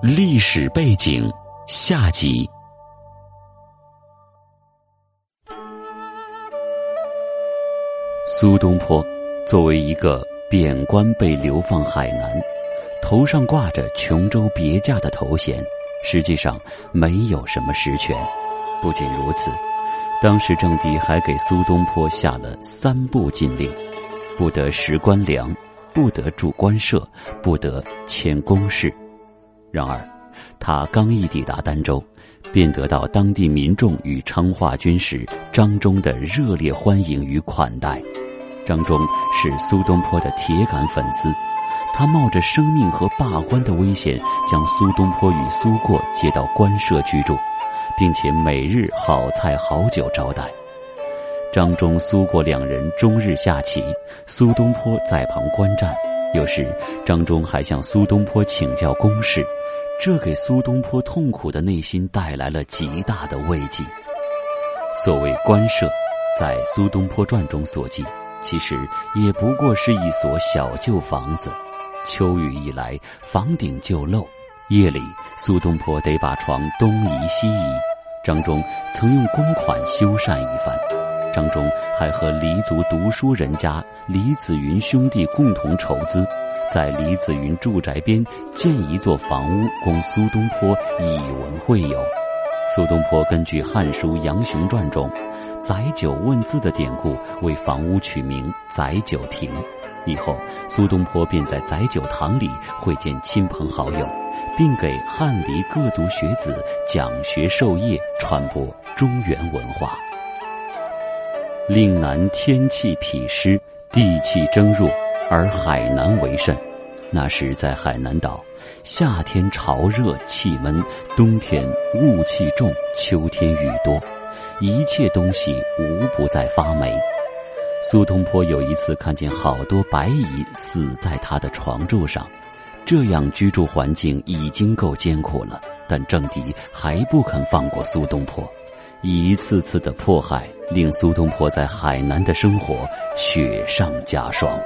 历史背景下集。苏东坡作为一个贬官被流放海南，头上挂着琼州别驾的头衔，实际上没有什么实权。不仅如此，当时政敌还给苏东坡下了三不禁令：不得食官粮，不得住官舍，不得迁宫室。然而，他刚一抵达儋州，便得到当地民众与昌化军使张忠的热烈欢迎与款待。张忠是苏东坡的铁杆粉丝，他冒着生命和罢官的危险，将苏东坡与苏过接到官舍居住，并且每日好菜好酒招待。张忠、苏过两人终日下棋，苏东坡在旁观战。有时，张忠还向苏东坡请教公事。这给苏东坡痛苦的内心带来了极大的慰藉。所谓官舍，在《苏东坡传》中所记，其实也不过是一所小旧房子。秋雨一来，房顶就漏，夜里苏东坡得把床东移西移。张忠曾用公款修缮一番。当中还和黎族读书人家黎子云兄弟共同筹资。在黎子云住宅边建一座房屋，供苏东坡以文会友。苏东坡根据《汉书·杨雄传》中“载酒问字”的典故，为房屋取名“载酒亭”。以后，苏东坡便在载酒堂里会见亲朋好友，并给汉黎各族学子讲学授业，传播中原文化。岭南天气痞湿，地气蒸弱。而海南为甚？那时在海南岛，夏天潮热气闷，冬天雾气重，秋天雨多，一切东西无不在发霉。苏东坡有一次看见好多白蚁死在他的床柱上，这样居住环境已经够艰苦了，但政敌还不肯放过苏东坡，一次次的迫害令苏东坡在海南的生活雪上加霜。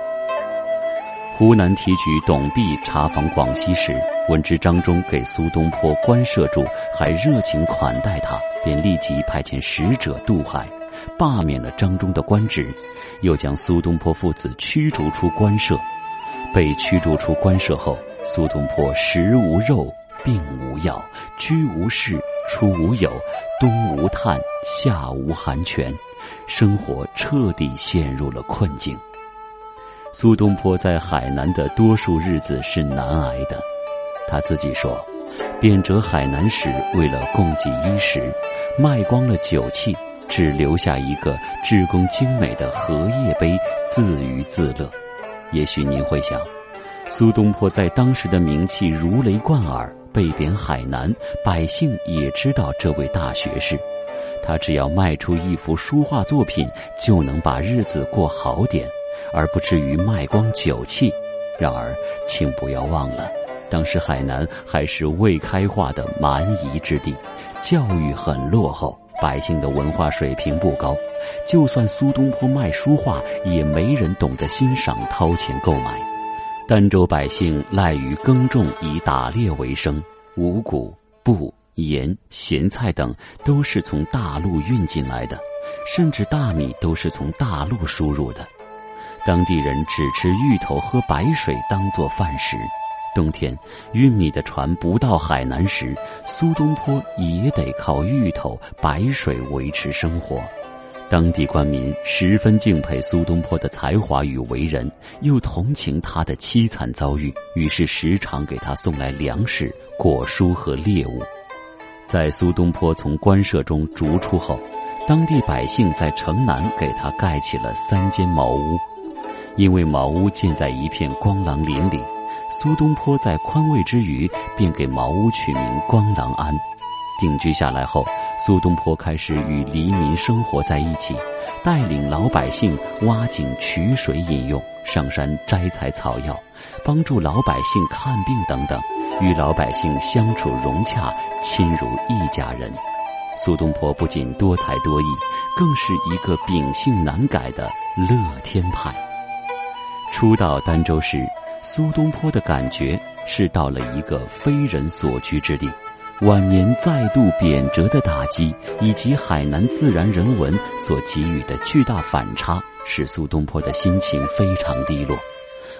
湖南提举董弼查访广西时，闻知张忠给苏东坡官设住，还热情款待他，便立即派遣使者渡海，罢免了张忠的官职，又将苏东坡父子驱逐出官舍。被驱逐出官舍后，苏东坡食无肉，病无药，居无室，出无友，冬无炭，夏无寒泉，生活彻底陷入了困境。苏东坡在海南的多数日子是难挨的，他自己说：“贬谪海南时，为了供给衣食，卖光了酒器，只留下一个制工精美的荷叶杯，自娱自乐。”也许您会想，苏东坡在当时的名气如雷贯耳，被贬海南，百姓也知道这位大学士，他只要卖出一幅书画作品，就能把日子过好点。而不至于卖光酒器。然而，请不要忘了，当时海南还是未开化的蛮夷之地，教育很落后，百姓的文化水平不高。就算苏东坡卖书画，也没人懂得欣赏，掏钱购买。儋州百姓赖于耕种，以打猎为生，五谷、布、盐、咸菜等都是从大陆运进来的，甚至大米都是从大陆输入的。当地人只吃芋头喝白水当做饭食，冬天运米的船不到海南时，苏东坡也得靠芋头白水维持生活。当地官民十分敬佩苏东坡的才华与为人，又同情他的凄惨遭遇，于是时常给他送来粮食、果蔬和猎物。在苏东坡从官舍中逐出后，当地百姓在城南给他盖起了三间茅屋。因为茅屋建在一片光廊林里，苏东坡在宽慰之余，便给茅屋取名“光廊庵”。定居下来后，苏东坡开始与黎民生活在一起，带领老百姓挖井取水饮用，上山摘采草药，帮助老百姓看病等等，与老百姓相处融洽，亲如一家人。苏东坡不仅多才多艺，更是一个秉性难改的乐天派。初到儋州时，苏东坡的感觉是到了一个非人所居之地。晚年再度贬谪的打击，以及海南自然人文所给予的巨大反差，使苏东坡的心情非常低落，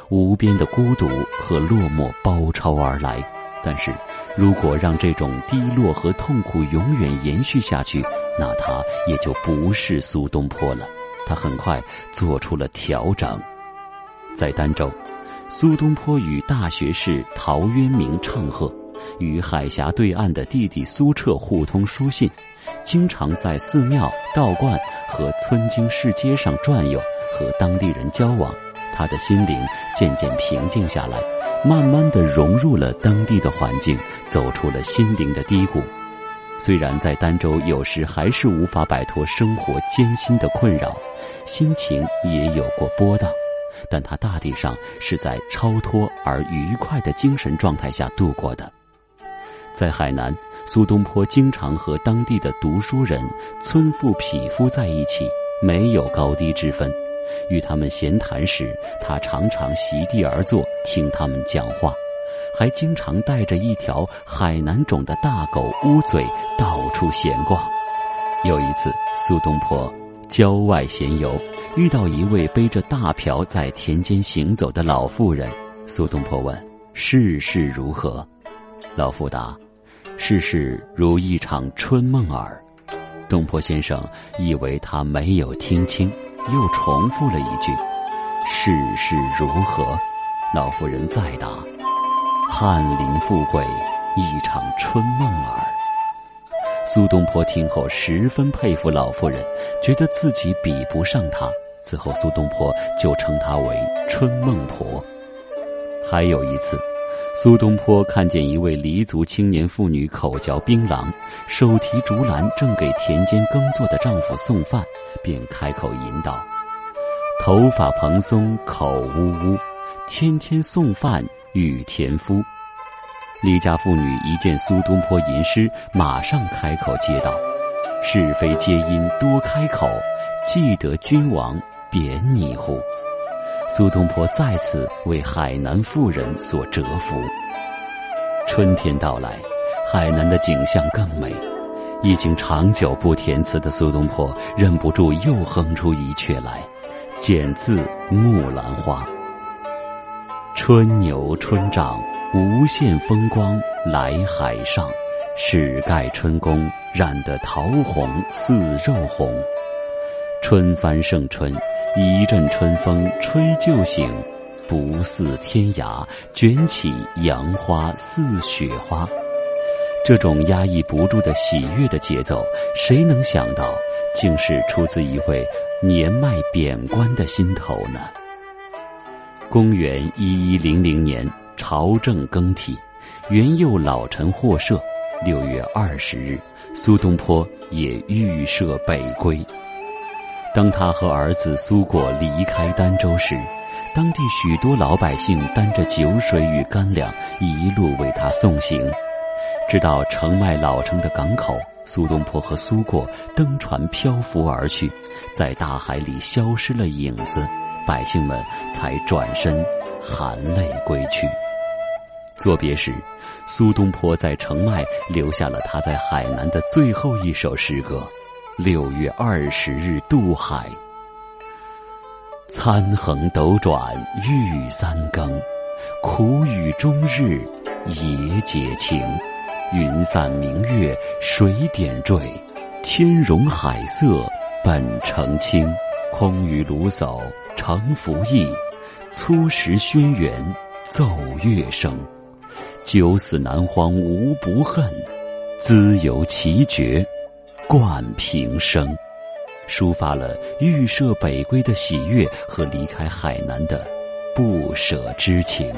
无边的孤独和落寞包抄而来。但是，如果让这种低落和痛苦永远延续下去，那他也就不是苏东坡了。他很快做出了调整，在儋州，苏东坡与大学士陶渊明唱和，与海峡对岸的弟弟苏澈互通书信，经常在寺庙、道观和村经市街上转悠，和当地人交往。他的心灵渐渐平静下来，慢慢的融入了当地的环境，走出了心灵的低谷。虽然在儋州有时还是无法摆脱生活艰辛的困扰，心情也有过波荡，但他大体上是在超脱而愉快的精神状态下度过的。在海南，苏东坡经常和当地的读书人、村妇、匹夫在一起，没有高低之分。与他们闲谈时，他常常席地而坐，听他们讲话。还经常带着一条海南种的大狗乌嘴到处闲逛。有一次，苏东坡郊外闲游，遇到一位背着大瓢在田间行走的老妇人。苏东坡问：“世事如何？”老妇答：“世事如一场春梦耳。”东坡先生以为他没有听清，又重复了一句：“世事如何？”老妇人再答。翰林富贵，一场春梦耳。苏东坡听后十分佩服老妇人，觉得自己比不上她。此后，苏东坡就称她为春梦婆。还有一次，苏东坡看见一位黎族青年妇女口嚼槟榔，手提竹篮，正给田间耕作的丈夫送饭，便开口吟道：“头发蓬松口呜呜，天天送饭。”与田夫，李家妇女一见苏东坡吟诗，马上开口接道：“是非皆因多开口，记得君王贬你乎？”苏东坡再次为海南富人所折服。春天到来，海南的景象更美。已经长久不填词的苏东坡忍不住又哼出一阙来，剪自《木兰花》。春牛春长，无限风光来海上，始盖春宫，染得桃红似肉红。春帆胜春，一阵春风吹就醒，不似天涯，卷起杨花似雪花。这种压抑不住的喜悦的节奏，谁能想到，竟是出自一位年迈贬官的心头呢？公元一一零零年，朝政更替，元佑老臣获赦。六月二十日，苏东坡也预设北归。当他和儿子苏过离开儋州时，当地许多老百姓担着酒水与干粮，一路为他送行。直到澄迈老城的港口，苏东坡和苏过登船漂浮而去，在大海里消失了影子。百姓们才转身含泪归去。作别时，苏东坡在澄迈留下了他在海南的最后一首诗歌：“六月二十日渡海，参横斗转欲三更，苦雨终日也解情。云散明月水点缀，天容海色本澄清。空余卢叟。”长服役，粗识轩辕奏乐声。九死南荒无不恨，兹由奇绝冠平生。抒发了预设北归的喜悦和离开海南的不舍之情。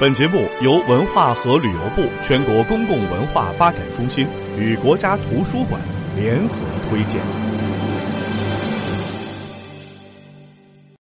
本节目由文化和旅游部全国公共文化发展中心与国家图书馆联合推荐。